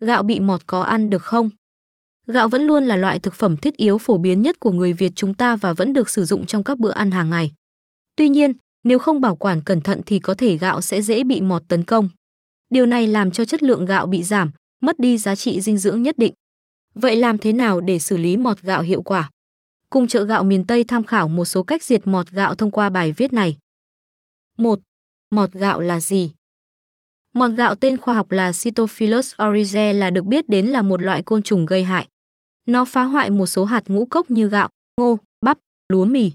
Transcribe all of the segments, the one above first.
Gạo bị mọt có ăn được không? Gạo vẫn luôn là loại thực phẩm thiết yếu phổ biến nhất của người Việt chúng ta và vẫn được sử dụng trong các bữa ăn hàng ngày. Tuy nhiên, nếu không bảo quản cẩn thận thì có thể gạo sẽ dễ bị mọt tấn công. Điều này làm cho chất lượng gạo bị giảm, mất đi giá trị dinh dưỡng nhất định. Vậy làm thế nào để xử lý mọt gạo hiệu quả? Cùng chợ gạo miền Tây tham khảo một số cách diệt mọt gạo thông qua bài viết này. 1. Mọt gạo là gì? Mọt gạo tên khoa học là Cytophilus oryzae là được biết đến là một loại côn trùng gây hại. Nó phá hoại một số hạt ngũ cốc như gạo, ngô, bắp, lúa mì.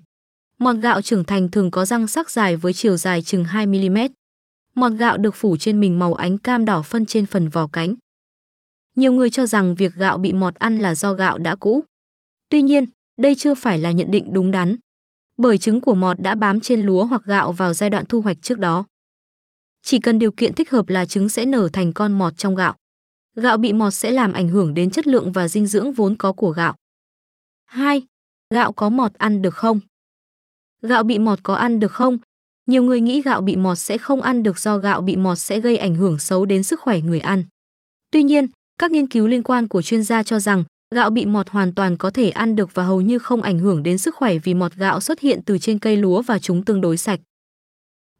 Mọt gạo trưởng thành thường có răng sắc dài với chiều dài chừng 2 mm. Mọt gạo được phủ trên mình màu ánh cam đỏ phân trên phần vỏ cánh. Nhiều người cho rằng việc gạo bị mọt ăn là do gạo đã cũ. Tuy nhiên, đây chưa phải là nhận định đúng đắn. Bởi trứng của mọt đã bám trên lúa hoặc gạo vào giai đoạn thu hoạch trước đó. Chỉ cần điều kiện thích hợp là trứng sẽ nở thành con mọt trong gạo. Gạo bị mọt sẽ làm ảnh hưởng đến chất lượng và dinh dưỡng vốn có của gạo. 2. Gạo có mọt ăn được không? Gạo bị mọt có ăn được không? Nhiều người nghĩ gạo bị mọt sẽ không ăn được do gạo bị mọt sẽ gây ảnh hưởng xấu đến sức khỏe người ăn. Tuy nhiên, các nghiên cứu liên quan của chuyên gia cho rằng gạo bị mọt hoàn toàn có thể ăn được và hầu như không ảnh hưởng đến sức khỏe vì mọt gạo xuất hiện từ trên cây lúa và chúng tương đối sạch.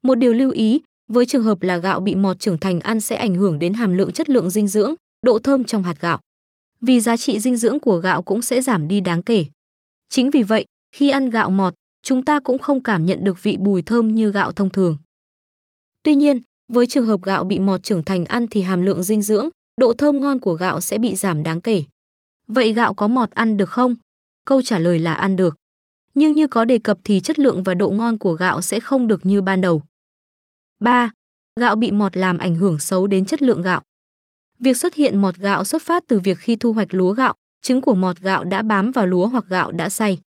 Một điều lưu ý, với trường hợp là gạo bị mọt trưởng thành ăn sẽ ảnh hưởng đến hàm lượng chất lượng dinh dưỡng, độ thơm trong hạt gạo. Vì giá trị dinh dưỡng của gạo cũng sẽ giảm đi đáng kể. Chính vì vậy, khi ăn gạo mọt, chúng ta cũng không cảm nhận được vị bùi thơm như gạo thông thường. Tuy nhiên, với trường hợp gạo bị mọt trưởng thành ăn thì hàm lượng dinh dưỡng, độ thơm ngon của gạo sẽ bị giảm đáng kể. Vậy gạo có mọt ăn được không? Câu trả lời là ăn được. Nhưng như có đề cập thì chất lượng và độ ngon của gạo sẽ không được như ban đầu. 3. Gạo bị mọt làm ảnh hưởng xấu đến chất lượng gạo. Việc xuất hiện mọt gạo xuất phát từ việc khi thu hoạch lúa gạo, trứng của mọt gạo đã bám vào lúa hoặc gạo đã xay.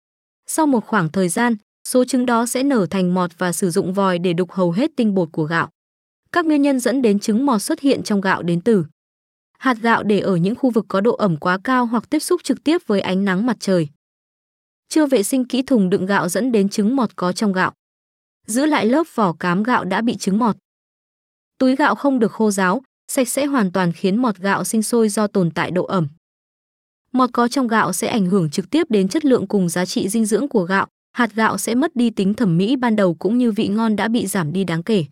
Sau một khoảng thời gian, số trứng đó sẽ nở thành mọt và sử dụng vòi để đục hầu hết tinh bột của gạo. Các nguyên nhân dẫn đến trứng mọt xuất hiện trong gạo đến từ hạt gạo để ở những khu vực có độ ẩm quá cao hoặc tiếp xúc trực tiếp với ánh nắng mặt trời. Chưa vệ sinh kỹ thùng đựng gạo dẫn đến trứng mọt có trong gạo. Giữ lại lớp vỏ cám gạo đã bị trứng mọt. Túi gạo không được khô ráo, sạch sẽ hoàn toàn khiến mọt gạo sinh sôi do tồn tại độ ẩm. Mọt có trong gạo sẽ ảnh hưởng trực tiếp đến chất lượng cùng giá trị dinh dưỡng của gạo, hạt gạo sẽ mất đi tính thẩm mỹ ban đầu cũng như vị ngon đã bị giảm đi đáng kể.